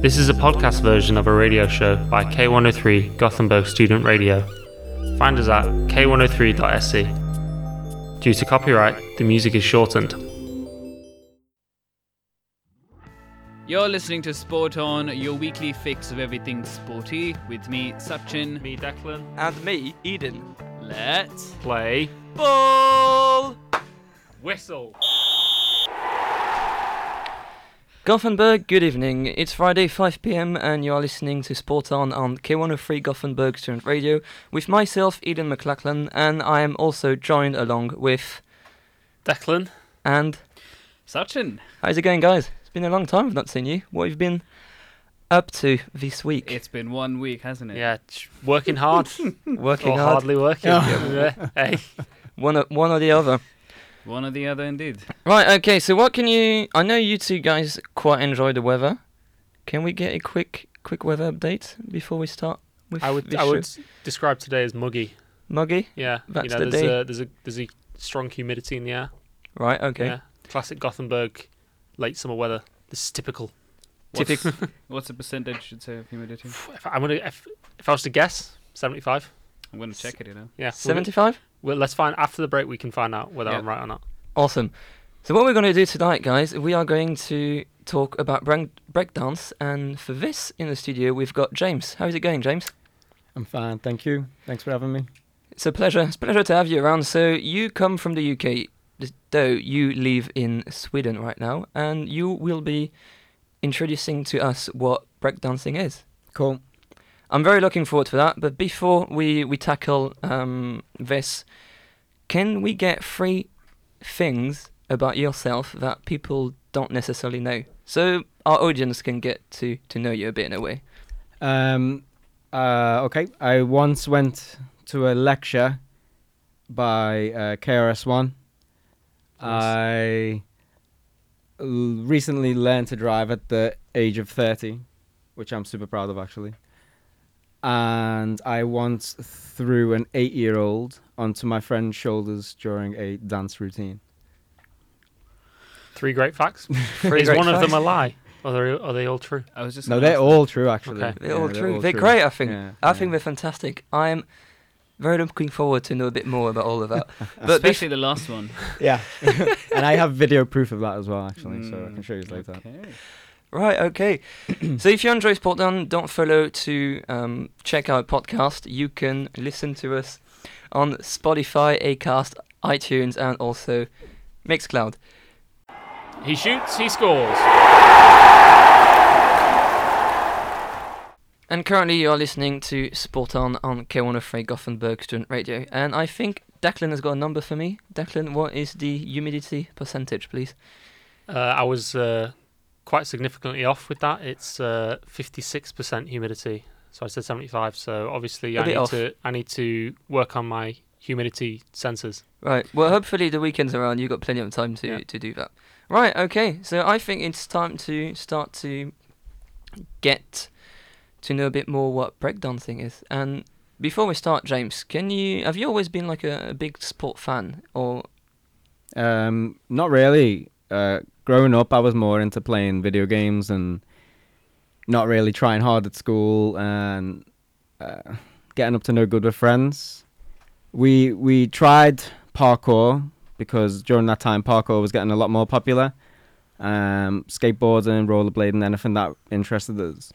This is a podcast version of a radio show by K103 Gothenburg Student Radio. Find us at k103.se. Due to copyright, the music is shortened. You're listening to Sport On, your weekly fix of everything sporty, with me, Sachin. Me, Declan. And me, Eden. Let's Play. Ball! Whistle. Gothenburg, good evening. It's Friday, 5 pm, and you are listening to Sport On on K103 Gothenburg Student Radio with myself, Eden McLachlan, and I am also joined along with. Declan. And. Sachin. How's it going, guys? It's been a long time I've not seen you. What have you been up to this week? It's been one week, hasn't it? Yeah, working hard. Working or hard. hardly working. Yeah. Hey. One, or, one or the other. One or the other, indeed. Right, okay, so what can you. I know you two guys quite enjoy the weather. Can we get a quick quick weather update before we start with I would this I show? would describe today as muggy. Muggy? Yeah. That's you know, the there's day. a there's a there's a strong humidity in the air. Right, okay. Yeah. Classic Gothenburg late summer weather. This is typical. What's- Typical. What's the percentage, should say, of humidity? If I'm gonna if, if I was to guess, seventy five. I'm going to check it, you know. Yeah. 75? Well, let's find after the break. We can find out whether Yeah. I'm right or not. Awesome. So what we're going to do tonight, guys, we are going to talk about break breakdance, and for this in the studio, we've got James. How's it going, James? I'm fine, thank you. Thanks for having me. It's a pleasure. It's a pleasure to have you around. So you come from the UK, though you live in Sweden right now, and you will be introducing to us what breakdancing is. Cool. I'm very looking forward to that. But before we we tackle um, this, can we get three things about yourself that people don't necessarily know, so our audience can get to to know you a bit in a way? Um, uh, okay, I once went to a lecture by uh, KRS-One. I l- recently learned to drive at the age of 30, which I'm super proud of actually. And I once threw an eight-year-old onto my friend's shoulders during a dance routine. Three great facts. Three is great one of them a lie? Are they, are they all true? I was just No, they're ask- all true actually. Okay. They're Yeah, all true. all they're great. I think. Yeah, I think they're fantastic. I'm very looking forward to know a bit more about all of that. but Especially the last one. Yeah, and I have video proof of that as well, actually, so I mm, can show you later. Okay. Right, okay. so if you enjoy Sport On, don't follow to um, check out podcast. You can listen to us on Spotify, Acast, iTunes, and also Mixcloud. He shoots, he scores. And currently you are listening to Sport On on K103 Gothenburg Student Radio. And I think Declan has got a number for me. Declan, what is the humidity percentage, please? Uh, I was uh, quite significantly off with that. It's uh, 56% humidity. So I said 75. So obviously A I bit need off. to I need to work on my humidity sensors. Right. Well, hopefully the weekend's around. You've got plenty of time to, Yeah. to do that. Right. Okay. So I think it's time to start to get to know a bit more what breakdancing is. And before we start, James, can you have you always been like a, a big sport fan, or Um, not really. Uh, growing up, I was more into playing video games and not really trying hard at school and uh, getting up to no good with friends. We we tried parkour because during that time parkour was getting a lot more popular. Um, skateboarding, rollerblading, anything that interested us.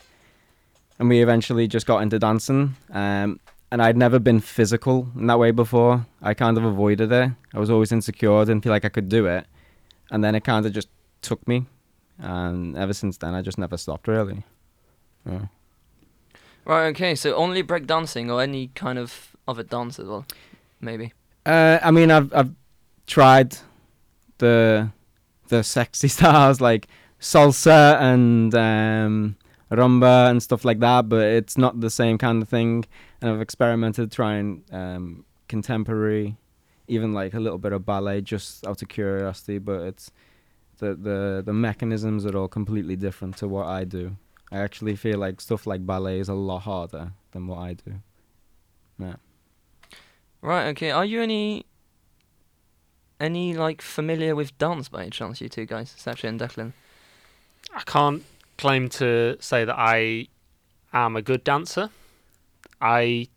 And we eventually just got into dancing. Um, and I'd never been physical in that way before. I kind of avoided it. I was always insecure, didn't feel like I could do it. And then it kind of just took me. And ever since then, I just never stopped really. Yeah. right? Okay. So only breakdancing or any kind of other dance as well, maybe. Uh, I mean, I've I've tried the the sexy styles like salsa and um, rumba and stuff like that, but it's not the same kind of thing. And I've experimented trying um, contemporary, even like a little bit of ballet, just out of curiosity. But it's the the the mechanisms are all completely different to what I do. I actually feel like stuff like ballet is a lot harder than what I do. Yeah. Right. Okay. Are you any any like familiar with dance by any chance, you two guys, Sachin and Declan? I can't claim to say that I am a good dancer. I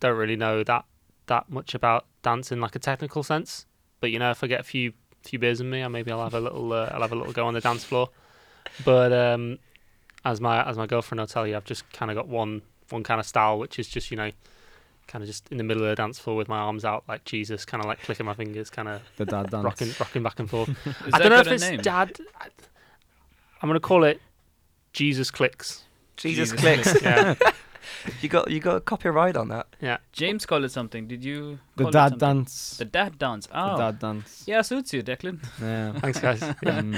don't really know that that much about dance in like a technical sense, but you know, if I get a few few beers in me, I maybe I'll have a little uh, I'll have a little go on the dance floor. But um, as my as my girlfriend will tell you, I've just kind of got one one kind of style, which is just you know, kind of just in the middle of the dance floor with my arms out like Jesus, kind of like clicking my fingers, kind of The dad dance. rocking rocking back and forth. I don't know if it's name? dad. I, I'm gonna call it Jesus clicks. Jesus, Jesus clicks. Yeah, you got you got a copyright on that. yeah. James called it something. Did you? The call dad something? dance. The dad dance. Oh, The dad dance. yeah, suits you, Declan. Yeah. Thanks, guys. Yeah. Mm.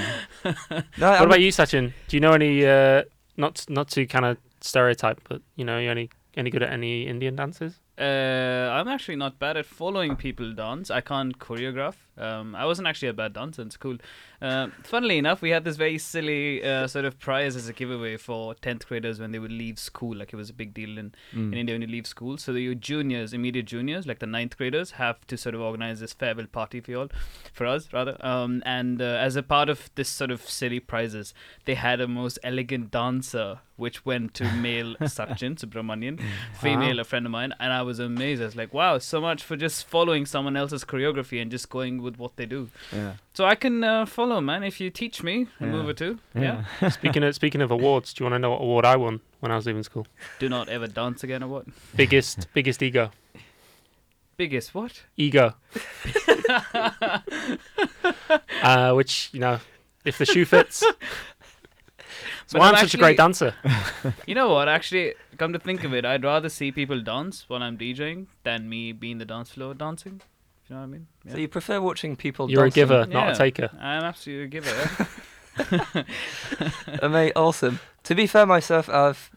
No, What I'm- about you, Sachin? Do you know any? Uh, not not to kind of stereotype, but you know, you any any good at any Indian dances? Uh, I'm actually not bad at following people dance. I can't choreograph. Um, I wasn't actually a bad dancer in school. Uh, funnily enough, we had this very silly uh, sort of prize as a giveaway for 10th graders when they would leave school. Like it was a big deal in, in Mm. India when you leave school. So your juniors, immediate juniors, like the ninth graders, have to sort of organize this farewell party for you all, for us rather. Um, and uh, as a part of this sort of silly prizes, they had a most elegant dancer, which went to male Sachin Subramanian, female a friend of mine, and I was amazed. I was like, wow, so much for just following someone else's choreography and just going with what they do. Yeah. So I can uh, follow, man. If you teach me a Yeah. move or two, yeah. Yeah. speaking of speaking of awards, do you want to know what award I won when I was leaving school? Do not ever dance again or what? Biggest biggest ego. Biggest what? Ego. uh, which you know, if the shoe fits. That's why I'm, I'm such a great dancer. You know what? Actually, come to think of it, I'd rather see people dance while I'm DJing than me being the dance floor dancing. You know what I mean? So you prefer watching people You're a giver, not Yeah. a taker. I'm absolutely a giver. yeah. Mate, awesome. To be fair myself, I've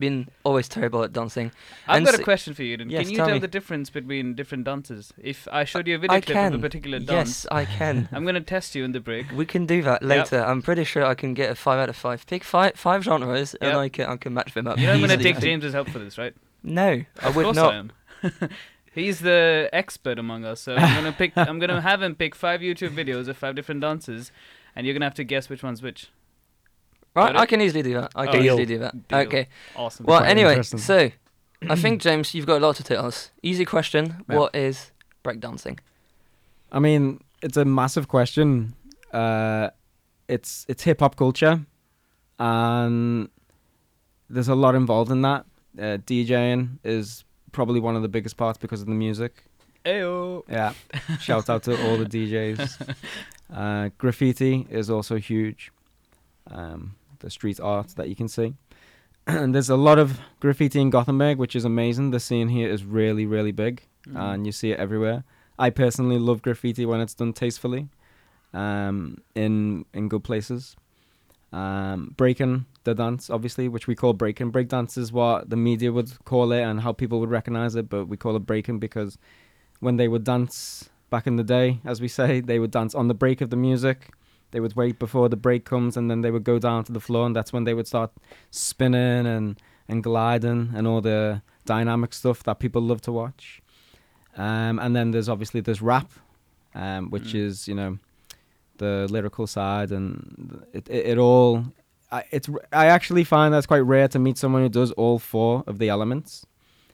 been always terrible at dancing. I've And got a question for you. Then. Yes, can you tell tell, the difference between different dances? If I showed you a video I clip of a particular dance, Yes, I can. I'm gonna test you in the break. We can do that Yep. later. I'm pretty sure I can get a five out of five. Pick five five genres, and I can I can match them up. You know I'm gonna easily. take James's help for this, right? No, I of would course not. I am. He's the expert among us, so I'm gonna pick. I'm gonna have him pick five YouTube videos of five different dances, and you're gonna have to guess which one's which. Right, I can easily do that. I Oh, can Deal. easily do that. Deal. Okay. Awesome. Well, Quite anyway, interesting. so I think James, you've got a lot to tell us. Easy question: Yeah. What is breakdancing? I mean, it's a massive question. Uh, it's it's hip hop culture, and there's a lot involved in that. Uh, DJing is probably one of the biggest parts because of the music. Ayo. Yeah, shout out to all the DJs. Uh, graffiti is also huge. Um, the street art that you can see. and there's a lot of graffiti in Gothenburg, which is amazing. The scene here is really, really big, Mm. and you see it everywhere. I personally love graffiti when it's done tastefully, um, in in good places. Um, breaking the dance, obviously, which we call breaking. Breakdance is what the media would call it and how people would recognize it, but we call it breaking because when they would dance back in the day, as we say, they would dance on the break of the music. They would wait before the break comes, and then they would go down to the floor, and that's when they would start spinning and and gliding and all the dynamic stuff that people love to watch. Um, and then there's obviously there's rap, um, which Mm. is you know the lyrical side, and it it, it all. I, it's I actually find that's quite rare to meet someone who does all four of the elements,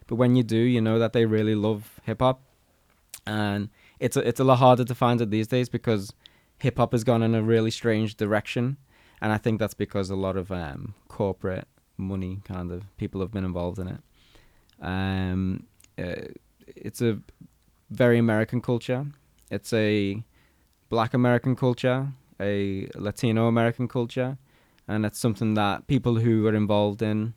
but when you do, you know that they really love hip hop, and it's a, it's a lot harder to find it these days because hip hop has gone in a really strange direction, and I think that's because a lot of um, corporate money kind of people have been involved in it. Um, uh, it's a very American culture. It's a Black American culture, a Latino American culture, and it's something that people who are involved in,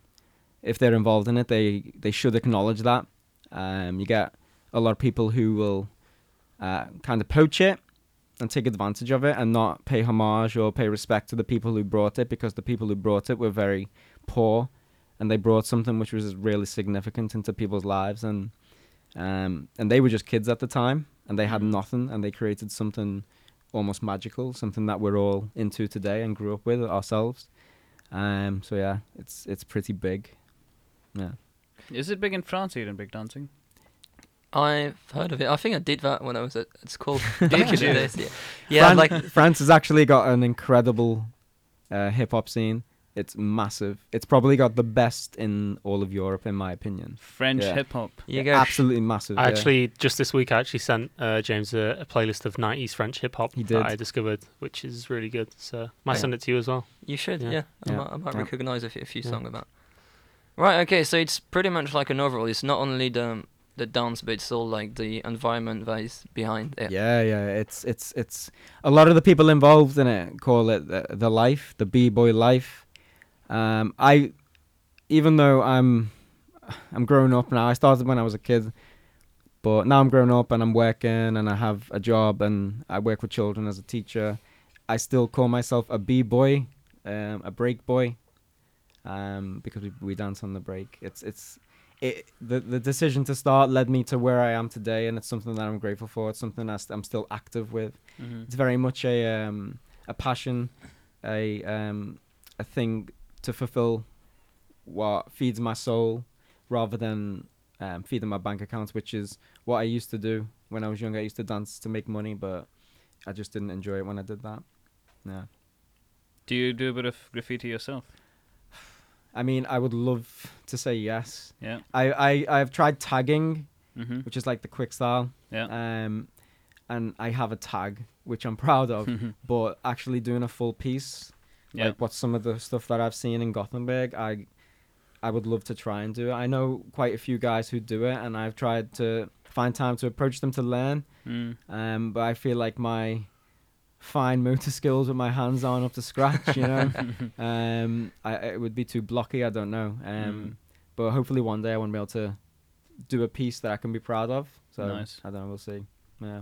if they're involved in it, they they should acknowledge that. Um, you get a lot of people who will uh, kind of poach it and take advantage of it and not pay homage or pay respect to the people who brought it because the people who brought it were very poor and they brought something which was really significant into people's lives and um, and they were just kids at the time and they had Mhm. nothing and they created something almost magical something that we're all into today and grew up with ourselves um, so yeah it's it's pretty big yeah Is it big in France here in breakdancing? I've heard of it. I think I did that when I was at, at school. Did back in the Yeah, yeah Fran- like France has actually got an incredible uh, hip hop scene. it's massive. It's probably got the best in all of Europe, in my opinion. French Yeah. hip hop. You go. Absolutely massive. I yeah. actually just this week I actually sent uh, James a, a playlist of '90s French hip hop that. I discovered, which is really good. So might Yeah. send it to you as well. You should, yeah. Yeah. I might, I might Yeah. recognize a few, a few Yeah. songs about. Right. Okay. So it's pretty much like an overall. It's not only the the dance, but it's all like the environment that is behind it. Yeah, yeah. It's it's it's a lot of the people involved in it call it the, the life, the b boy life. Um, I, even though I'm, I'm grown up now. I started when I was a kid, but now I'm grown up and I'm working and I have a job and I work with children as a teacher. I still call myself a b boy, um, a break boy, um, because we we dance on the break. It's it's it, the the decision to start led me to where I am today, and it's something that I'm grateful for. It's something that I'm still active with. Mhm. It's very much a um, a passion, a um, a thing to fulfill what feeds my soul, rather than um, feeding my bank account, which is what I used to do when I was younger. I used to dance to make money, but I just didn't enjoy it when I did that. Yeah. Do you do a bit of graffiti yourself? I mean, I would love to say yes. Yeah. I, I, I've tried tagging, Mm-hmm. which is like the quick style. Yeah. Um, and I have a tag, which I'm proud of. but actually doing a full piece, yeah. like what some of the stuff that I've seen in Gothenburg, I, I would love to try and do it. I know quite a few guys who do it, and I've tried to find time to approach them to learn. Mm. Um, but I feel like my fine motor skills with my hands aren't up to scratch. You know, um, I, it would be too blocky. I don't know. Um, Mm. but hopefully one day I want to be able to do a piece that I can be proud of. So Nice. I don't know. We'll see. Yeah.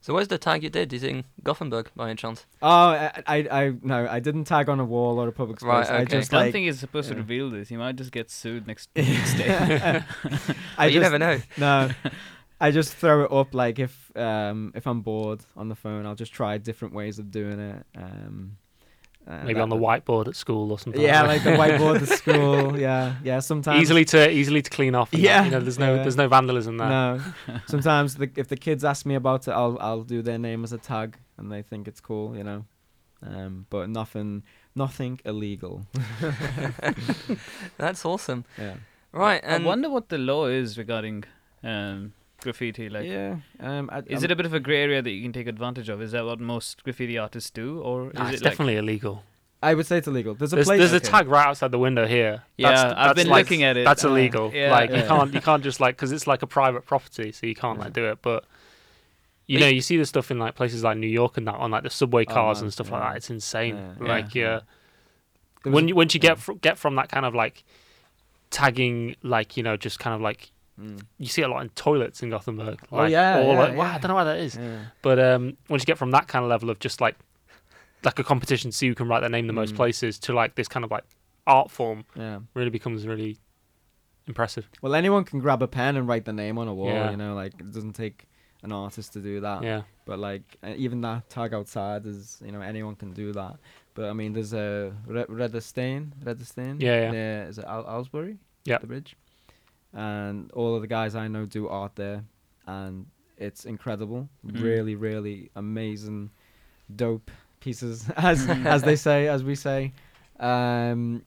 So where's the tag you did? Is it in Gothenburg by any chance? Oh, I, I, I no, I didn't tag on a wall or a public space. Right, I just I don't like, think he's supposed to reveal this. He might just get sued next, next day. I But you just- never know. No, I just throw it up like if um if I'm bored on the phone, I'll just try different ways of doing it. Um, uh, Maybe on the whiteboard at school or something. Yeah, like like the whiteboard at school. Yeah, yeah. Sometimes easily to easily to clean off. and that, Yeah, you know, there's no yeah. there's no vandalism there. No, sometimes the, if the kids ask me about it, I'll I'll do their name as a tag, and they think it's cool, you know. Um, but nothing, nothing illegal. That's awesome. Yeah. Right, I and wonder what the law is regarding um, graffiti. Like, yeah. Um. I, is it a bit of a grey area that you can take advantage of? Is that what most graffiti artists do, or is Nah, it it's like? definitely illegal. I would say it's illegal. There's a There's, place. there's a tag right outside the window here. Yeah, That's- I've been like- looking at it. That's uh, illegal. yeah. like Yeah. you can't you can't just like because it's like a private property, so you can't Yeah. like do it. But you But know, you see the stuff in like places like New York and that on like the subway Oh, cars man, and stuff yeah. like that. It's insane. Yeah. Like Yeah. yeah, was when you once you yeah. get fr- get from that kind of like tagging, like you know, just kind of like Mm. you see a lot in toilets in Gothenburg. Oh, Like, yeah, or yeah, like, wow, I don't know why that is. Yeah. But um, once you get from that kind of level of just like like a competition, to see who can write their name the most Mm. places, to like this kind of like art form, Yeah. really becomes really impressive. Well, anyone can grab a pen and write the name on a wall. Yeah. You know, like it doesn't take an artist to do that. Yeah. But like even that tag outside is, you know, anyone can do that. But I mean, there's a Re- Röda Sten, Redestein. Yeah, yeah. Near, is it Al- Alsbury? Yeah. The bridge. And all of the guys I know do art there, and it's incredible. Mhm. Really, really amazing, dope pieces, as as they say, as we say. Um,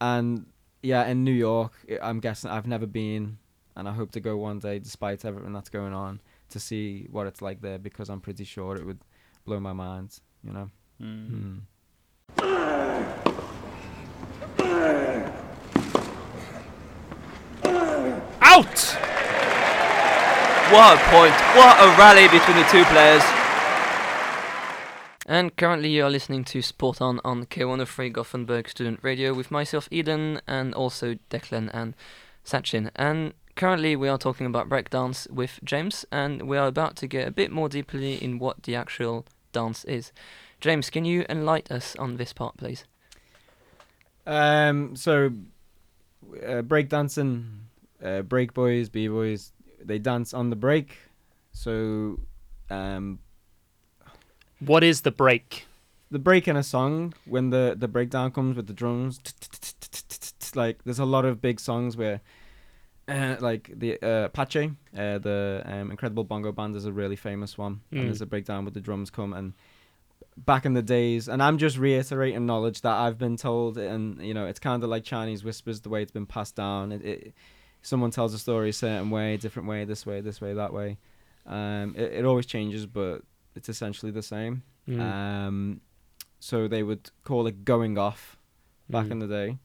and yeah, in New York, I- I'm guessing I've never been, and I hope to go one day, despite everything that's going on, to see what it's like there because I'm pretty sure it would blow my mind. You know. Mm. Mm. Out! What a point! What a rally between the two players. And currently you are listening to Sport On on K103 Gothenburg Student Radio with myself Eden and also Declan and Sachin. And currently we are talking about breakdance with James and we are about to get a bit more deeply in what the actual dance is. James, can you enlighten us on this part please? Um. So, uh, breakdancing, uh, break boys, b boys, they dance on the break. So, um, What is the break? the break in a song when the the breakdown comes with the drums, like there's a lot of big songs where, uh, like the uh, Apache, uh, the um, Incredible Bongo Band is a really famous one, Mm. and there's a breakdown with the drums come and back in the days, and I'm just reiterating knowledge that I've been told, and you know, it's kind of like Chinese whispers, the way it's been passed down. It, it someone tells a story a certain way, different way, this way, this way, that way. Um, it, it always changes, but it's essentially the same. Mm. Um, so they would call it going off back Mm. in the day.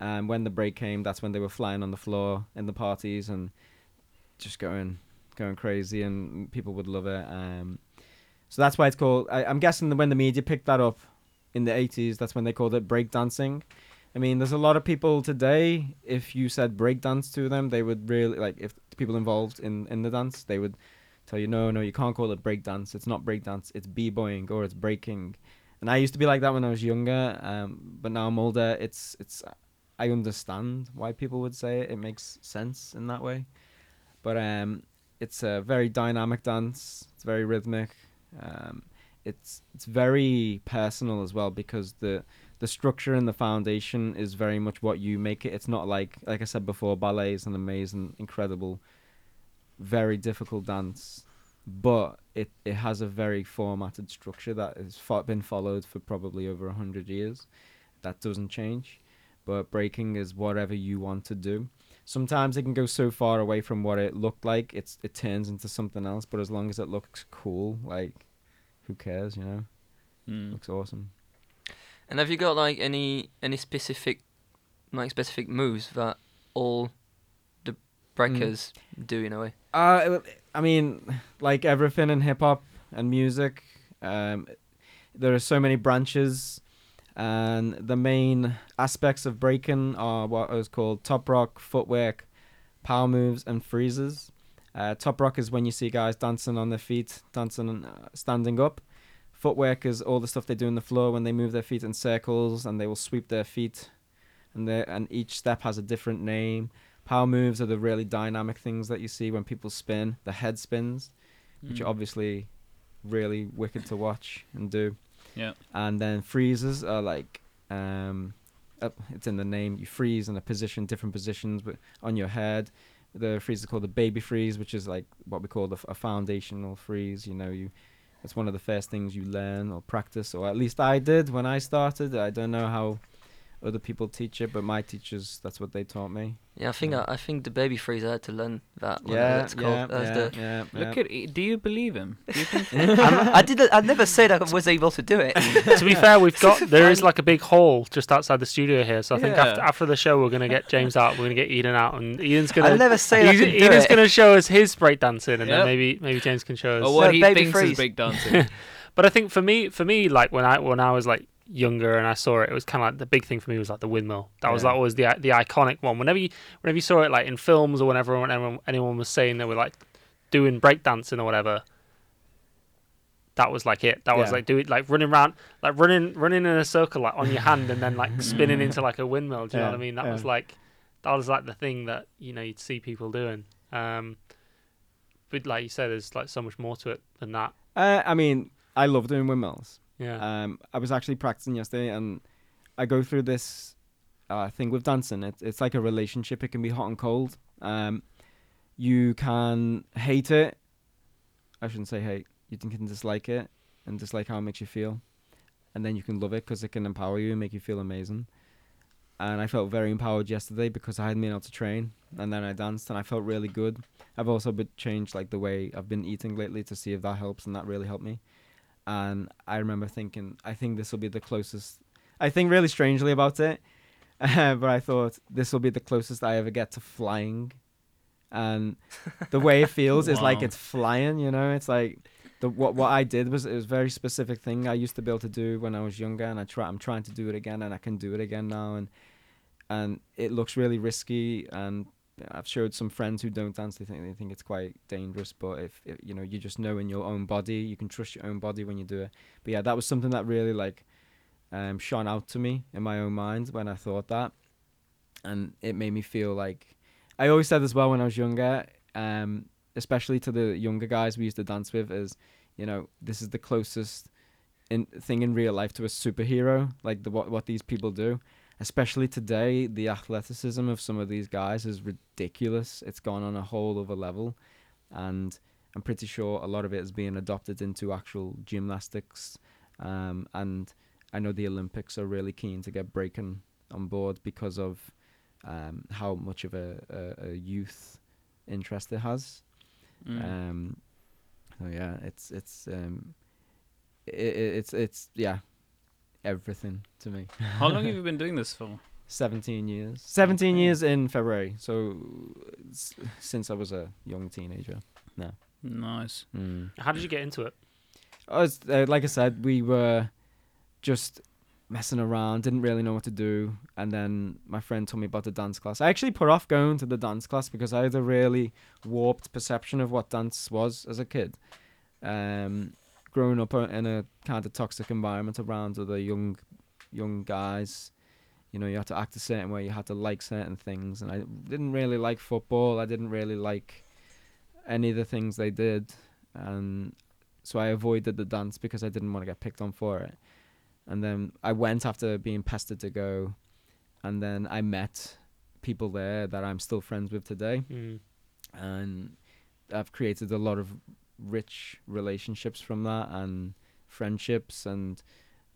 And when the break came, that's when they were flying on the floor in the parties and just going going crazy, and people would love it. Um, so that's why it's called. I, I'm guessing that when the media picked that up in the 80s, that's when they called it breakdancing. I mean, there's a lot of people today. If you said breakdance to them, they would really like. If people involved in in the dance, they would tell you, no, no, you can't call it breakdance. It's not breakdance. It's b-boying or it's breaking. And I used to be like that when I was younger, um, but now I'm older. It's it's I understand why people would say it. It makes sense in that way. But um, it's a very dynamic dance. It's very rhythmic. Um, it's it's very personal as well because the the structure and the foundation is very much what you make it. It's not like like I said before, ballet is an amazing, incredible, very difficult dance, but it it has a very formatted structure that has fo- been followed for probably over a hundred years. That doesn't change, but breaking is whatever you want to do. Sometimes it can go so far away from what it looked like, it's it turns into something else. But as long as it looks cool, like who cares, you know? Mm. Looks awesome. And have you got like any any specific like specific moves that all the breakers do in a way? Uh, I mean, like everything in hip hop and music, um, there are so many branches, and the main aspects of breaking are what is called top rock, footwork, power moves, and freezes. Uh, top rock is when you see guys dancing on their feet, dancing uh, standing up. Footwork is all the stuff they do on the floor when they move their feet in circles and they will sweep their feet, and they and each step has a different name. Power moves are the really dynamic things that you see when people spin. The head spins, which Mm. are obviously really wicked to watch and do. Yeah. And then freezes are like, um, up, it's in the name. You freeze in a position, different positions, but on your head. The freeze is called the baby freeze, which is like what we call the, f- a foundational freeze. You know, you it's one of the first things you learn or practice, or at least I did when I started. I don't know how other people teach it, but my teachers, that's what they taught me. Yeah, I think Yeah. I, I think the baby freeze I had to learn that. whatever Yeah, that's called. yeah, That's yeah, the- yeah, Look yeah. at. Do you believe him? You? I'm- didn't. I never said I was able to do it. to be fair, we've got there is like a big hall just outside the studio here. So I think Yeah. after after the show, we're gonna get James out. We're gonna get Eden out, and Eden's gonna. never said I Eden- could do Eden's it. gonna show us his break breakdancing, and Yep. then maybe maybe James can show us. or what So he baby thinks is freeze. breakdancing? But I think for me, for me, like when I when I was like younger and I saw it, it was kind of like the big thing for me was like the windmill. That was Yeah. like always the the iconic one. Whenever you whenever you saw it like in films or whenever anyone anyone was saying they were like doing breakdancing or whatever, that was like it. That was like do it like running around, like running running in a circle like on your hand and then like spinning into like a windmill. Do you know what I mean? That yeah. was like that was like the thing that you know you'd see people doing. Um, but like you said, there's like so much more to it than that. Uh, I mean, I love doing windmills. Yeah. Um, I was actually practicing yesterday, and I go through this uh, thing with dancing. It, it's like a relationship. It can be hot and cold. Um, you can hate it. I shouldn't say hate. You can dislike it and dislike how it makes you feel, and then you can love it because it can empower you and make you feel amazing. And I felt very empowered yesterday because I hadn't been able to train, and then I danced, and I felt really good. I've also been changed like the way I've been eating lately to see if that helps, and that really helped me and I remember thinking, I think this will be the closest. I think really strangely about it, but I thought this will be the closest I ever get to flying, and the way it feels is like it's flying. You know, it's like the what what I did was it was a very specific thing I used to be able to do when I was younger, and I try I'm trying to do it again, and I can do it again now, and and it looks really risky and I've showed some friends who don't dance. They think they think it's quite dangerous, but if, if you know, you just know in your own body, you can trust your own body when you do it. But yeah, that was something that really like um, shone out to me in my own mind when I thought that, and it made me feel like I always said as well when I was younger, um, especially to the younger guys we used to dance with, is you know this is the closest in thing in real life to a superhero, like the what what these people do especially today, the athleticism of some of these guys is ridiculous. It's gone on a whole other level, and I'm pretty sure a lot of it is being adopted into actual gymnastics um, and I know the Olympics are really keen to get breaking on board because of um, how much of a, a, a youth interest it has. Mm. Um, so yeah, it's it's um, i i- it's it's yeah, everything to me. How long have you been doing this for? Seventeen years. Seventeen Okay. years in February. So since I was a young teenager. No. Nice. Mm. How did you get into it? I was, uh, like I said, we were just messing around, didn't really know what to do, and then my friend told me about the dance class. I actually put off going to the dance class because I had a really warped perception of what dance was as a kid. Um, growing up in a kind of toxic environment around other young, young guys, you know, you had to act a certain way, you had to like certain things, and I didn't really like football. I didn't really like any of the things they did, and so I avoided the dance because I didn't want to get picked on for it. And then I went after being pestered to go, and then I met people there that I'm still friends with today, Mm. and I've created a lot of rich relationships from that and friendships. And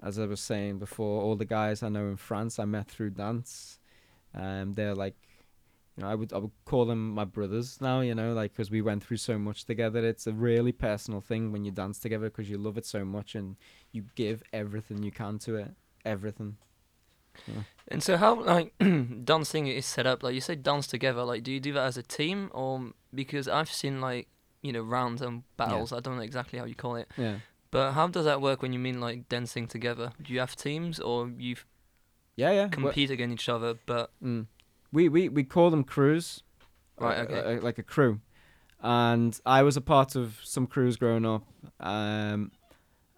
as I was saying before, all the guys I know in France I met through dance. Um, they're like, you know, I would I would call them my brothers now. You know, like because we went through so much together. It's a really personal thing when you dance together because you love it so much and you give everything you can to it, everything. And so how like dancing is set up? Like you say, dance together. Like, do you do that as a team or because I've seen like you know rounds and battles. I don't know exactly how you call it, Yeah. but how does that work when you mean like dancing together? Do you have teams or you f- Yeah, yeah. Compete against each other? But Mm. We we we call them crews, Right, okay. like a crew, and I was a part of some crews growing up, um,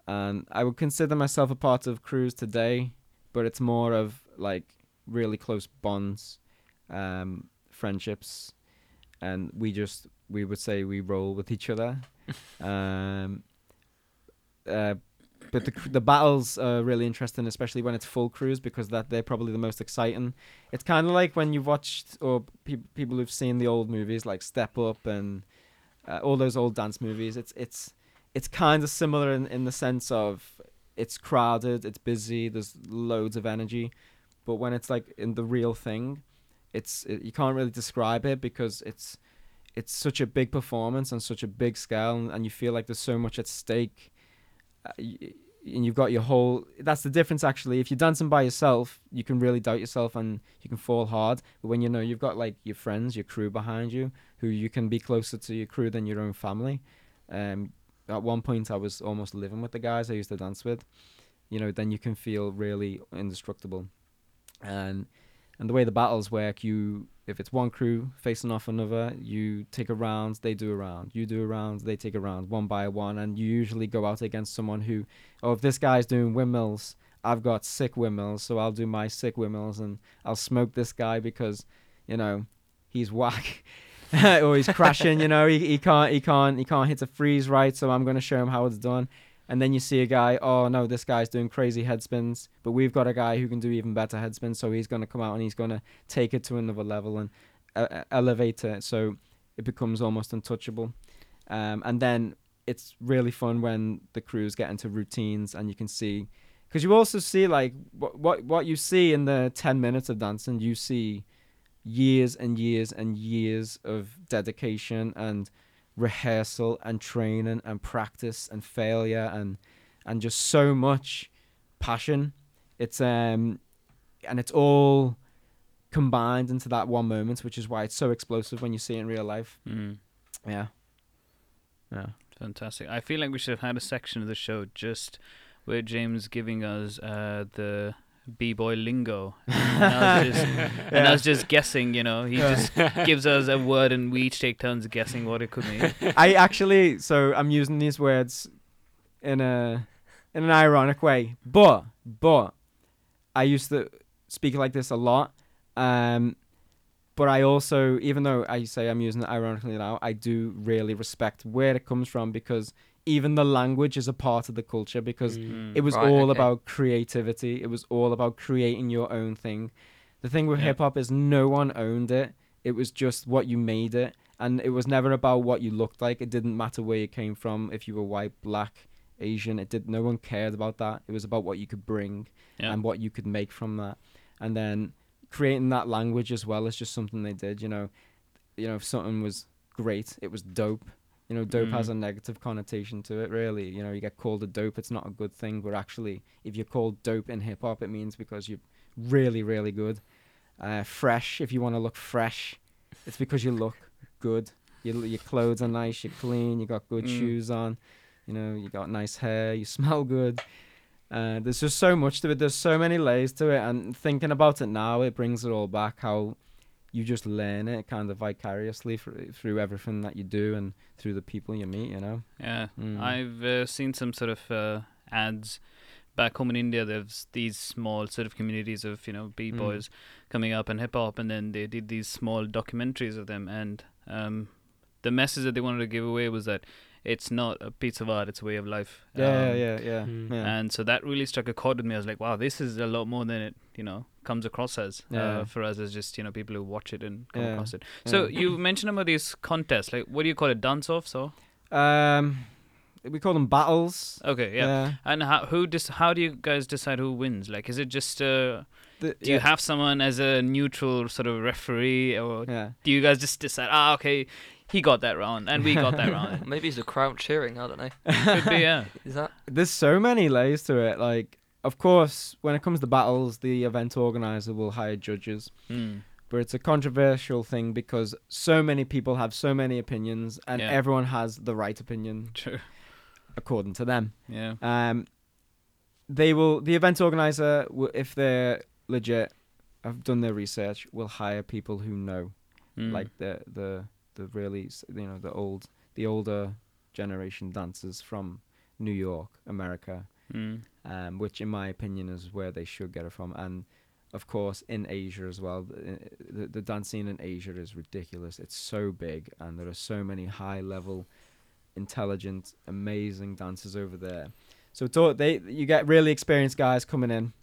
and I would consider myself a part of crews today, but it's more of like really close bonds, um, friendships, and we just we would say we roll with each other, um, uh, but the the battles are really interesting, especially when it's full crews because that they're probably the most exciting. It's kind of like when you've watched or pe- people who've seen the old movies like Step Up and uh, all those old dance movies. It's it's it's kind of similar in, in the sense of it's crowded, it's busy, there's loads of energy, but when it's like in the real thing, it's it, you can't really describe it because it's it's such a big performance on such a big scale, and, and you feel like there's so much at stake. Uh, y- and you've got your whole that's the difference actually. If you're dancing by yourself you can really doubt yourself and you can fall hard. But when you know you've got like your friends your crew behind you who you can be closer to your crew than your own family. Um at one point i was almost living with the guys i used to dance with. You know then you can feel really indestructible. And and the way the battles work you if it's one crew facing off another you take a round they do a round. You do a round they take a round one by one. And you usually go out against someone who oh if this guy's doing windmills i've got sick windmills so i'll do my sick windmills and i'll smoke this guy because you know he's whack. Or he's crashing you know he, he can't he can't he can't hit a freeze right so i'm to show him how it's done and then you see a guy oh no this guy's doing crazy head spins but we've got a guy who can do even better head spins so he's going to come out and he's going to take it to another level and uh, elevate it so it becomes almost untouchable. Um, and then it's really fun when the crews get into routines and you can see because you also see like what, what what you see in the 10 minutes of dancing you see years and years and years of dedication and rehearsal and training and practice and failure and and just so much passion it's um and it's all combined into that one moment which is why it's so explosive when you see it in real life Mm. yeah yeah Fantastic. I feel like we should have had a section of the show just where James giving us uh, the b-boy lingo. And I was just, and I was just guessing, you know. He just gives us a word and we each take turns guessing what it could mean. I actually so I'm using these words in a in an ironic way, but but I used to speak like this a lot. Um, but I also, even though I say I'm using it ironically now, I do really respect where it comes from because even the language is a part of the culture because Mm. it was Right, all okay. about creativity. It was all about creating your own thing. The thing with Yeah. hip hop is no one owned it. It was just what you made it, and it was never about what you looked like. It didn't matter where you came from, if you were white, black, Asian. It did. No one cared about that. It was about what you could bring Yeah. and what you could make from that, and then creating that language as well is just something they did. You know, you know, if something was great, it was dope. You know, dope has Mm. a negative connotation to it. Really, you know, you get called a dope, it's not a good thing. But actually, if you're called dope in hip hop, it means because you're really, really good. Uh, fresh, if you want to look fresh, it's because you look good. Your your clothes are nice, you're clean, you got good Mm. shoes on, you know, you got nice hair, you smell good. Uh, there's just so much to it. There's so many layers to it, and thinking about it now, it brings it all back. How you just learn it kind of vicariously through, through everything that you do and through the people you meet. You know. Yeah, Mm. I've uh, seen some sort of uh, ads back home in India. There's these small sort of communities of you know b boys coming up and hip hop, and then they did these small documentaries of them. And um, the message that they wanted to give away was that it's not a piece of art; it's a way of life. Yeah, Um, yeah, yeah, Mm. yeah. And so that really struck a chord with me. I was like, wow, this is a lot more than it, you know, comes across as Yeah. uh, for us as just, you know, people who watch it and come Yeah. across it. So Yeah. you mentioned about these contests. Like, what do you call it? Dance offs or? Um, we call them battles. Okay, yeah. And how who dis- how do you guys decide who wins? Like, is it just uh, The- do you yeah, have someone as a neutral sort of referee, or yeah. do you guys just decide? Ah, okay, he got that round and we got that round. Maybe it's the crowd cheering. I don't know. Could be, yeah. Is that? There's so many layers to it. Like, of course, when it comes to battles, the event organizer will hire judges. Hmm. but it's a controversial thing because so many people have so many opinions and Yeah. everyone has the right opinion True. according to them Yeah. um they will the event organizer will, if they're legit have done their research will hire people who know Mm. like the the the really you know the old the older generation dancers from New York America Mm. um, which in my opinion is where they should get it from. And of course, in Asia as well, the, the, the dance scene in Asia is ridiculous. It's so big, and there are so many high level, intelligent, amazing dancers over there. So it's all, they you get really experienced guys coming in.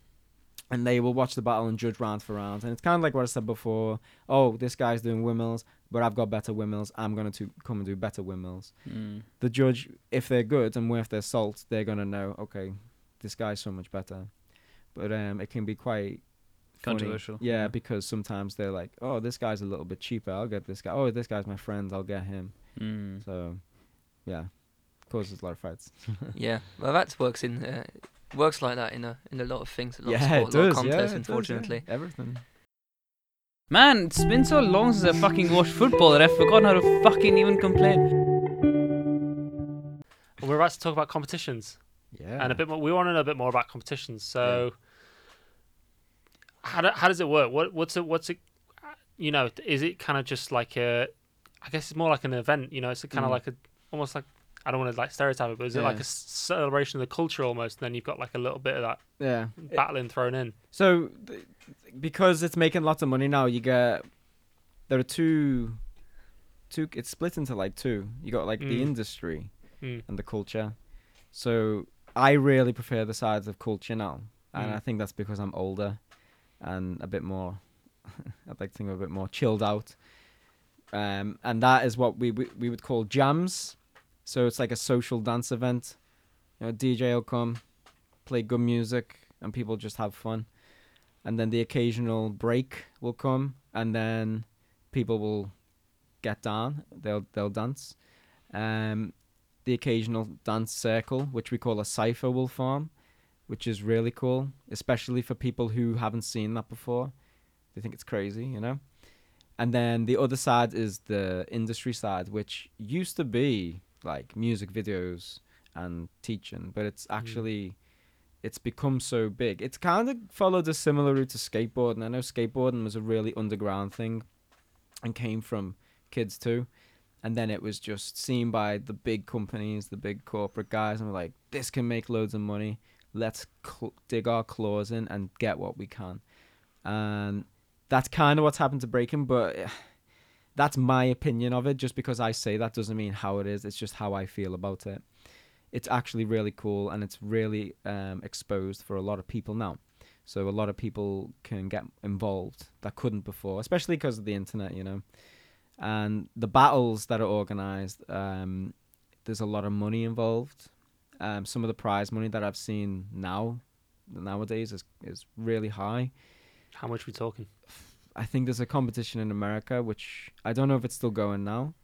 And they will watch the battle and judge round for round, and it's kind of like what I said before. Oh, this guy's doing windmills, but I've got better windmills. I'm gonna come and do better windmills Mm. the judge, if they're good and worth their salt, they're gonna know. Okay, this guy's so much better. But um, it can be quite. Controversial, Yeah, yeah. because sometimes they're like, "Oh, this guy's a little bit cheaper. I'll get this guy. Oh, this guy's my friend. I'll get him." Mm. So, yeah, causes a lot of fights. Yeah. Well, that works in uh, works like that in a in a lot of things. A lot yeah, of sport, it does. contests, yeah, it does, yeah. unfortunately. everything. Man, it's been so long since I fucking watched football that I've forgotten how to fucking even complain. We're about to talk about competitions Yeah, and a bit more. We want to know a bit more about competitions. So, how do, how does it work? What what's it? What's it? You know, is it kind of just like a? I guess it's more like an event. You know, it's kind of Mm. like a almost like I don't want to like stereotype it, but is it like a celebration of the culture almost? And then you've got like a little bit of that Yeah. battling thrown in. So, th- because it's making lots of money now, you get there are two, two. It's split into like two. You got like the Mm. industry Mm. and the culture. So I really prefer the sides of culture now, and Mm. I think that's because I'm older and a bit more. I'd like to think a bit more chilled out. Um, and that is what we, we we would call jams. So it's like a social dance event. You know, DJ will come, play good music, and people just have fun. And then the occasional break will come, and then people will get down. They'll they'll dance. Um, the occasional dance circle, which we call a cipher, will form, which is really cool, especially for people who haven't seen that before. They think it's crazy, you know. And then the other side is the industry side, which used to be like music videos and teaching, but it's actually it's become so big. It's kind of followed a similar route to skateboarding. I know skateboarding was a really underground thing and came from kids too. And then it was just seen by the big companies, the big corporate guys, and we're like, this can make loads of money. Let's cl- dig our claws in and get what we can. And that's kind of what's happened to breaking, but eh, that's my opinion of it. Just because I say that doesn't mean how it is. It's just how I feel about it. It's actually really cool and it's really um, exposed for a lot of people now. So a lot of people can get involved that couldn't before, especially because of the internet, you know. And the battles that are organized, um, there's a lot of money involved, Um, some of the prize money that I've seen now nowadays is is really high. How much we talking? I think there's a competition in America which I don't know if it's still going now.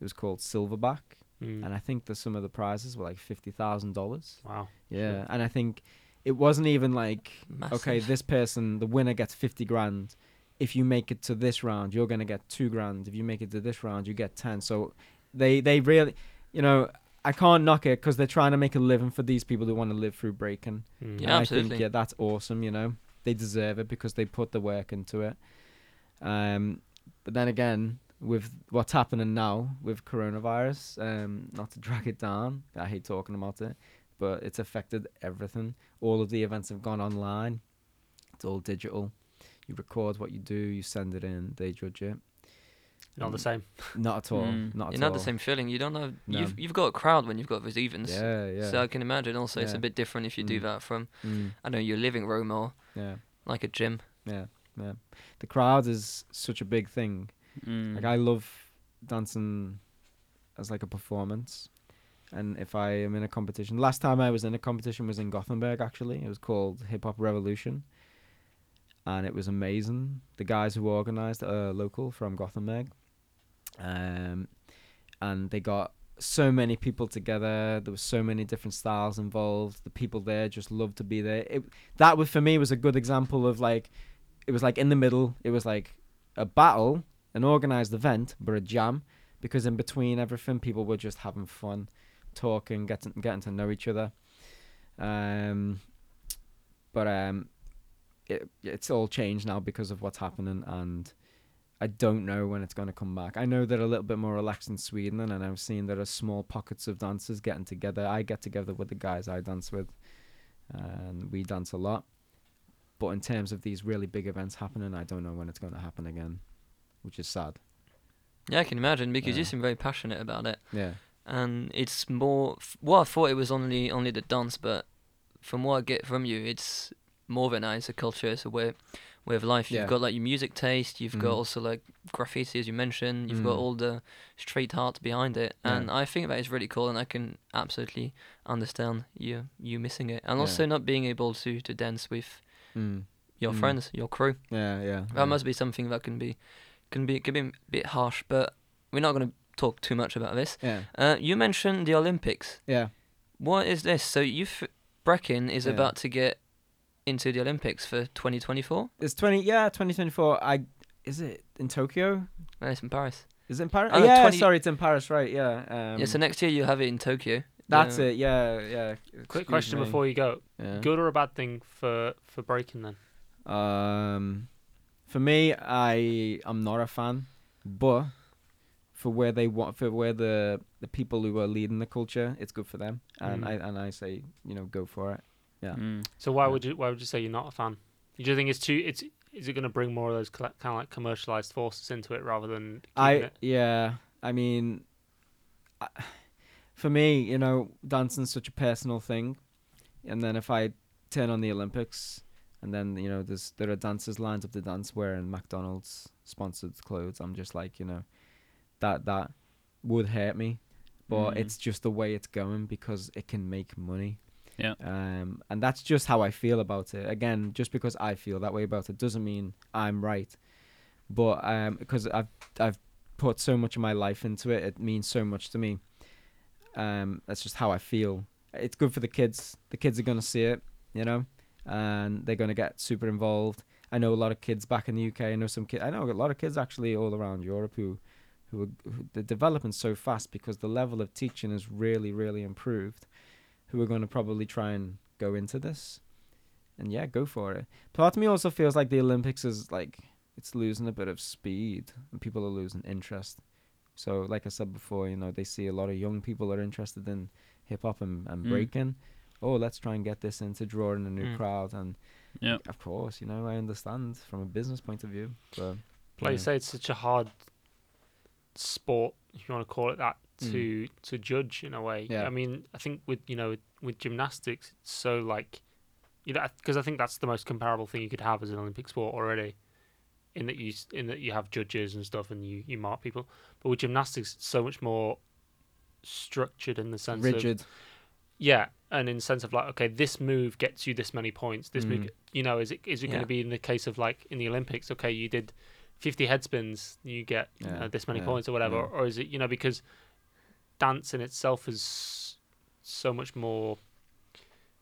It was called Silverback, Mm. and I think that some of the prizes were like fifty thousand dollars. wow. Yeah, and I think it wasn't even like okay, this person, the winner gets fifty grand. If you make it to this round, you're gonna get two grand. If you make it to this round, you get ten. So they they really, you know, I can't knock it because they're trying to make a living for these people who want to live through breaking. Mm. Yeah, And I absolutely. think yeah, that's awesome. You know, they deserve it because they put the work into it. Um, but then again, with what's happening now with coronavirus, um, not to drag it down, I hate talking about it, but it's affected everything. All of the events have gone online. It's all digital. You record what you do, you send it in, they judge it. Not the same. Not at all. Mm. Not at You're not the same feeling. You don't have No. you've you've got a crowd when you've got those events. Yeah, yeah. So I can imagine also it's a bit different if you do Mm. that from Mm, I know your living room or yeah, like a gym. yeah, yeah. The crowd is such a big thing. Mm. Like I love dancing as like a performance. And if I am in a competition, last time I was in a competition was in Gothenburg actually. It was called Hip Hop Revolution, and it was amazing. The guys who organised are local from Gothenburg, um, and they got so many people together. There was so many different styles involved. The people there just loved to be there. It that was for me was a good example of like, it was like in the middle. It was like a battle, an organised event, but a jam, because in between everything, people were just having fun, talking, getting getting to know each other. Um, but um, it it's all changed now because of what's happening, and I don't know when it's going to come back. I know they're a little bit more relaxed in Sweden, and I've seen there are small pockets of dancers getting together. I get together with the guys I dance with, and we dance a lot. But in terms of these really big events happening, I don't know when it's going to happen again, which is sad. Yeah, I can imagine because you seem very passionate about it, Yeah. and it's more. Well, I thought it was only only the dance, but from what I get from you, it's more than that. It's a culture. It's a way, way of life. You've Yeah. got like your music taste. You've got Mhm. also like graffiti, as you mentioned. You've got Mm. all the street art behind it, Yeah. and I think that is really cool. And I can absolutely understand you you missing it, and Yeah. also not being able to to dance with Mm. your Mm. friends, your crew. Yeah, yeah. That yeah. must be something that can be can be can be a bit harsh, but we're not going to talk too much about this. Yeah, Uh, you mentioned the Olympics. yeah. What is this? So you breaking is Yeah. about to get into the Olympics for 2024. It's twenty. Yeah, twenty twenty four. I is it in Tokyo? No, it's in Paris. Is it in Paris? Oh, yeah, 20 sorry, it's in Paris, right? Yeah. Um, yeah. So next year you have it in Tokyo. That's Uh, it. Yeah, yeah. Quick question me. before you go. Yeah. Good or a bad thing for for breaking then? Um, for me, I I'm not a fan, but for where they want, for where the the people who are leading the culture, it's good for them, and Mm. I and I say, you know, go for it. Yeah. Mm. So why Yeah. would you why would you say you're not a fan? Do you think it's too it's is it going to bring more of those kind of like commercialized forces into it rather than I it? yeah. I mean, I, for me, you know, dancing's such a personal thing, and then if I turn on the Olympics, and then you know, there's there are dancers lined up to dance wearing McDonald's sponsored clothes, I'm just like, you know, that that would hurt me, but Mm. it's just the way it's going because it can make money. Yeah. Um, and that's just how I feel about it. Again, just because I feel that way about it doesn't mean I'm right. But um, because I've I've put so much of my life into it, it means so much to me. Um, that's just how I feel. It's good for the kids. The kids are gonna see it, you know, and they're gonna get super involved. I know a lot of kids back in the UK. I know some kids. I know a lot of kids actually all around Europe who, who, are, who they're developing so fast because the level of teaching has really, really improved. Who are going to probably try and go into this, and yeah, go for it. Part of me also feels like the Olympics is like it's losing a bit of speed and people are losing interest. So, like I said before, you know, they see a lot of young people are interested in hip hop and, and Mm. breaking. Oh, let's try and get this into drawing a new Mm. crowd. And Yeah. of course, you know, I understand from a business point of view. But Like you say, it's such a hard sport, if you want to call it that, to to judge in a way. Mm. Yeah. I mean, I think with you know with, with gymnastics, it's so like, you know, because I think that's the most comparable thing you could have as an Olympic sport already, in that you in that you have judges and stuff and you you mark people. But with gymnastics, it's so much more structured in the sense of rigid. yeah, and in the sense of like, okay, this move gets you this many points. This move, Mm. you know, is it is it going to be in the case of like in the Olympics? Okay, you did fifty head spins, you get Yeah, know, this many yeah, points or whatever, yeah. or is it you know because dance in itself is so much more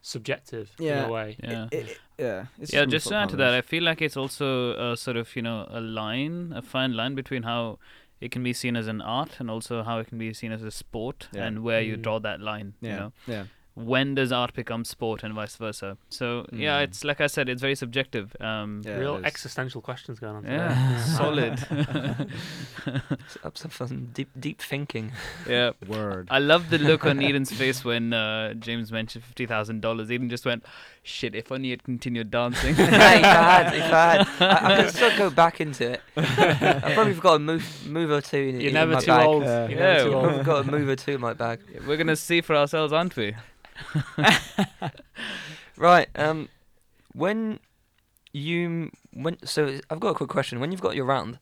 subjective in Yeah. a way. Yeah. It- it- yeah. it's yeah, just to add to that, I feel like it's also a sort of you know a line, a fine line between how it can be seen as an art and also how it can be seen as a sport, Yeah. and where you Mm. draw that line. yeah, You know, yeah, when does art become sport and vice versa? So yeah, Mm. it's like I said, it's very subjective. Um, Yeah, Real existential questions going on. today. yeah, solid. Up to some deep deep thinking. yeah. Word. I love the look on Eden's face when uh, James mentioned fifty thousand dollars. Eden just went, "Shit! If only he'd continued dancing." yeah, if I had, if I had, I, I could still go back into it. I probably forgot a move, move or two in, You're in never my too bag. old. Yeah. You're Yeah, never too well- old. I've got a move or two in my bag. We're gonna see for ourselves, aren't we? Right. Um, when you when so I've got a quick question. When you've got your round,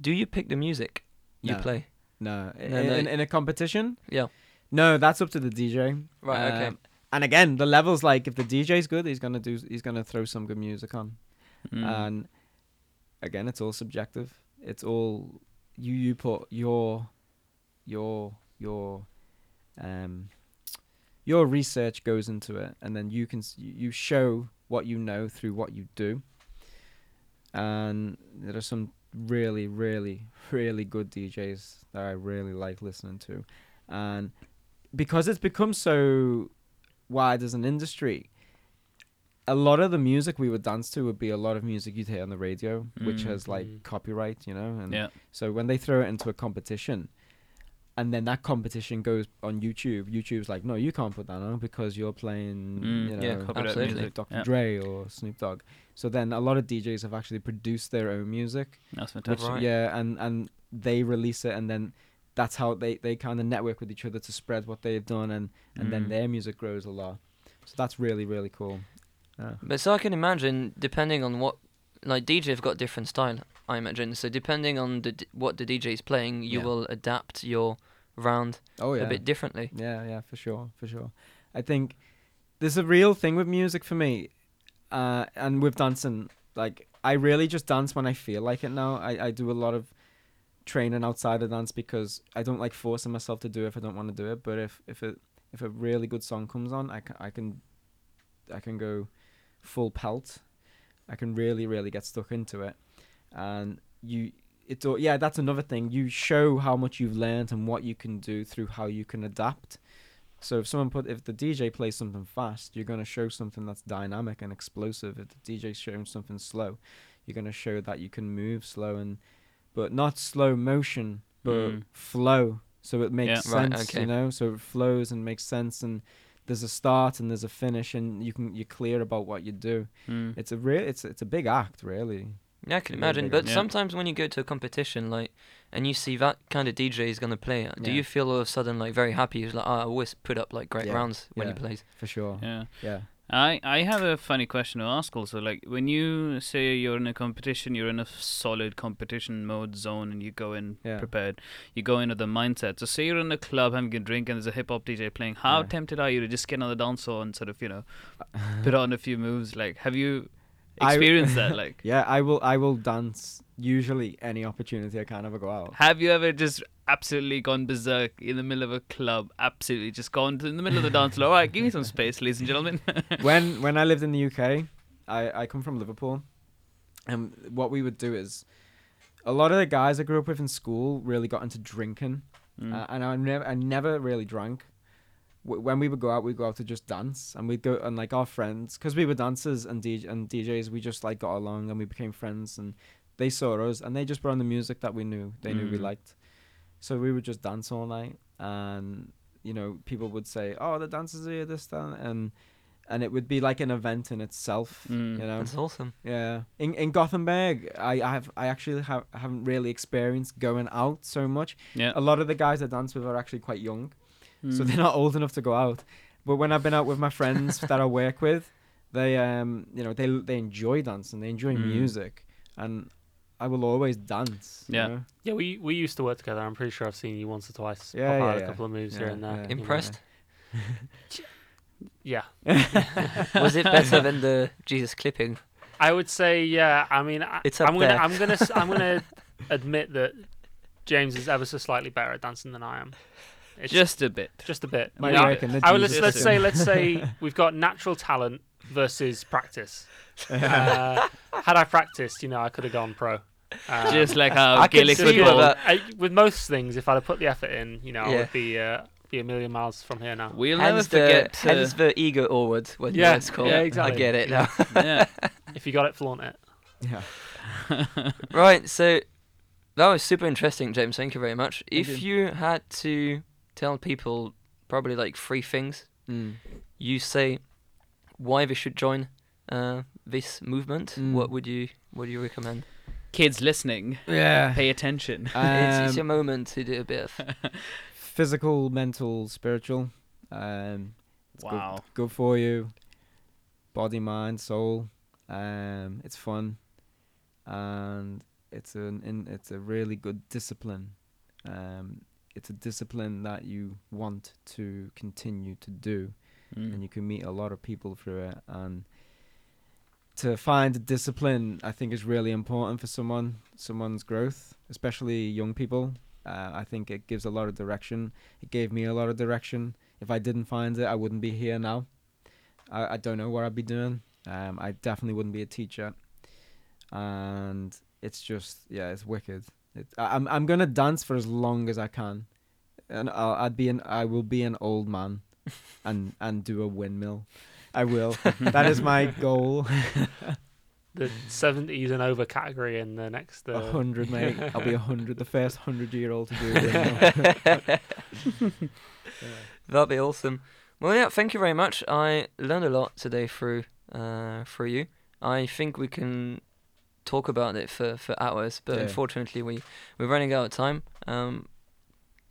do you pick the music you No. play? No, No, in, no. in, in a competition. Yeah. No, that's up to the DJ. Right. okay. Um, And again, the levels like if the DJ's good, he's gonna do. He's gonna throw some good music on. Mm. And again, it's all subjective. It's all you. You put your your your um your research goes into it, and then you can you show what you know through what you do. And there are some really, really, really good DJs that I really like listening to, and because it's become so wide as an industry, a lot of the music we would dance to would be a lot of music you'd hear on the radio, which Mm. has like Mm. copyright, you know. And yeah. so when they throw it into a competition, and then that competition goes on YouTube, YouTube's like, no, you can't put that on because you're playing, Mm, you know, yeah, absolutely. music. Dr. Yeah. Dre or Snoop Dogg. So then a lot of DJs have actually produced their own music, That's which fantastic. Right. yeah, and and they release it, and then that's how they they kind of network with each other to spread what they've done, and and then Mm. their music grows a lot. So that's really really cool. Yeah. But so I can imagine, depending on what, like DJ have got different style. I imagine. So depending on the d- what the DJ is playing, you Yeah. will adapt your round Oh yeah. a bit differently. Yeah, yeah, for sure, for sure. I think there's a real thing with music for me, uh, and with dancing. Like, I really just dance when I feel like it now. I, I do a lot of training outside of dance because I don't like forcing myself to do it if I don't want to do it. But if if it if a really good song comes on, I can I can I can go full pelt. I can really really get stuck into it, and you it's all, yeah that's another thing. You show how much you've learned and what you can do through how you can adapt. So if someone put if the DJ plays something fast, you're gonna show something that's dynamic and explosive. If the DJ's showing something slow, you're gonna show that you can move slow and but not slow motion, but Mm. flow. So it makes Yeah. Right, sense, okay. you know. So it flows and makes sense, and there's a start and there's a finish, and you can you're clear about what you do. Mm. It's a real, it's it's a big act, really. Yeah, I can imagine. But Yeah. sometimes when you go to a competition, like, and you see that kind of DJ is gonna play, do Yeah. you feel all of a sudden like very happy? You're like, oh, I always put up like great Yeah, rounds when yeah. he plays. For sure. Yeah. Yeah. I I have a funny question to ask also. Like when you say you're in a competition, you're in a solid competition mode zone, and you go in Yeah. prepared. You go in with the mindset. So say you're in a club having a drink, and there's a hip hop DJ playing. How Yeah. tempted are you to just get on the dance floor and sort of you know put on a few moves? Like have you I- experienced that? Like Yeah, I will. I will dance usually any opportunity I can ever go out. have you ever just absolutely gone berserk in the middle of a club? Absolutely just gone to in the middle of the dance floor. All right, give me some space, ladies and gentlemen. when when I lived in the UK, I I come from Liverpool, and what we would do is, a lot of the guys I grew up with in school really got into drinking, Mm. uh, and I never I never really drank. W- when we would go out, we'd go out to just dance, and we'd go and like our friends, because we were dancers and DJ and DJs, we just like got along and we became friends, and they saw us and they just brought on the music that we knew they knew we Mm. liked, so we would just dance all night, and you know people would say, oh the dancers are here, this that, and and it would be like an event in itself, Mm. you know. That's awesome. Yeah, in in Gothenburg, I I have I actually have haven't really experienced going out so much. yeah. A lot of the guys I dance with are actually quite young, so Mm. they're not old enough to go out. But when I've been out with my friends that I work with, they um you know they they enjoy dancing, they enjoy Mm. music, and I will always dance. you Yeah. know? Yeah, we we used to work together. I'm pretty sure I've seen you once or twice. Yeah, yeah, yeah. a couple of moves Yeah, here and there. yeah. Impressed? Yeah, Was it better than the Jesus clipping? I would say yeah. I mean, I, It's up I'm gonna. I'm gonna s- I'm gonna admit that James is ever so slightly better at dancing than I am. It's Just a bit. just a bit. Might You know, reckon I would, let's, let's say let's say we've got natural talent versus practice. Uh, had I practiced, you know, I could have gone pro. Um, Just like how I can Gaelic see football. that. I, with most things, if I'd have put the effort in, you know, I would be uh, be a million miles from here now. We'll never Hence the, forget. uh, hence the ego onward when Yeah, it's called. yeah, exactly. I get it now. yeah. If you got it, flaunt it. Yeah. right, so that was super interesting, James. Thank you very much. Thank if you. you had to tell people probably like three things Mm. you say why they should join uh, this movement, Mm. what would you would you recommend? Kids listening, Yeah. pay attention. it's, it's your Um, moment to do a bit of. physical, mental, spiritual. Um, it's wow. good, good for you. Body, mind, soul. Um, it's fun, and it's an in, it's a really good discipline. Um, it's a discipline that you want to continue to do, Mm. and you can meet a lot of people through it. And to find a discipline, I think, is really important for someone, someone's growth, especially young people. Uh, I think it gives a lot of direction. It gave me a lot of direction. If I didn't find it, I wouldn't be here now. I, I don't know what I'd be doing. Um, I definitely wouldn't be a teacher. And it's just, yeah, it's wicked. It, I, I'm I'm gonna dance for as long as I can, and I'll, I'd be an I will be an old man, and and do a windmill. I will. that is my goal. The 70s and over category in the next. Uh, hundred, mate. I'll be a hundred. The first hundred year old to do a windmill. That'd be awesome. Well, yeah, thank you very much. I learned a lot today through uh, through you. I think we can talk about it for, for hours, but Yeah. unfortunately, we we're running out of time. Um,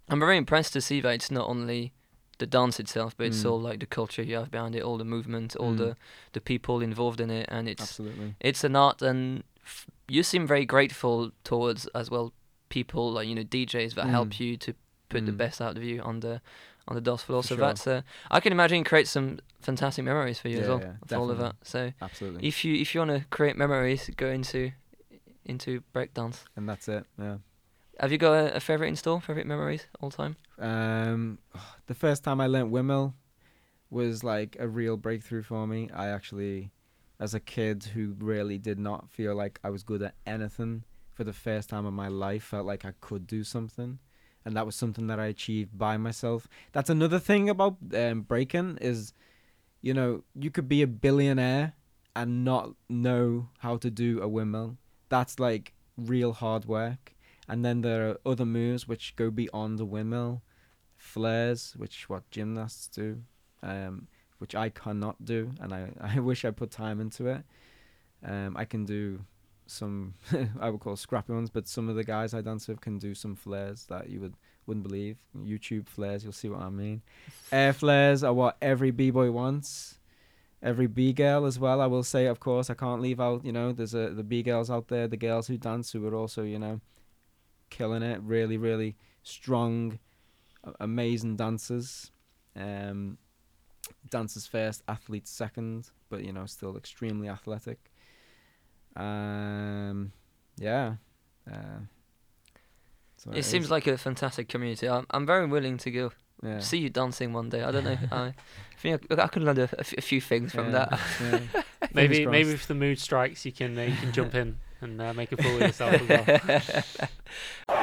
I'm very impressed to see that it's not only the dance itself, but it's Mm. all like the culture you have behind it, all the movement, all Mm. the the people involved in it, and it's Absolutely. it's an art and f- you seem very grateful towards as well people like you know DJs that help Mm. you to put the Mm. best out of you on the on the dance floor. For so sure. that's uh, I can imagine create some fantastic memories for you as well yeah, with all of that. So Absolutely. if you if you want to create memories, go into into breakdance. and that's it. Yeah. Have you got a, a favorite in store? Favorite memories all time? Um, the first time I learnt windmill was like a real breakthrough for me. I actually, as a kid who really did not feel like I was good at anything, for the first time in my life, felt like I could do something, and that was something that I achieved by myself. That's another thing about um, breaking is, you know, you could be a billionaire and not know how to do a windmill. That's like real hard work. And then there are other moves which go beyond the windmill, flares, which what gymnasts do, um, which I cannot do, and I, I wish I put time into it. Um, I can do some I would call scrappy ones, but some of the guys I dance with can do some flares that you would wouldn't believe. YouTube flares, you'll see what I mean. Air flares are what every b boy wants. Every b girl as well. I will say, of course, I can't leave out. You know, there's a the b girls out there, the girls who dance who are also, you know, killing it. Really, really strong, amazing dancers. Um, dancers first, athletes second, but you know, still extremely athletic. Um, yeah. Uh, so It seems like a fantastic community. I'm, I'm very willing to go yeah. see you dancing one day. I don't know. I think I, I could learn a, a f- a few things from Yeah, that. yeah. maybe Fingers maybe if the mood strikes, you can uh, you can jump in and uh, make a fool of yourself as well.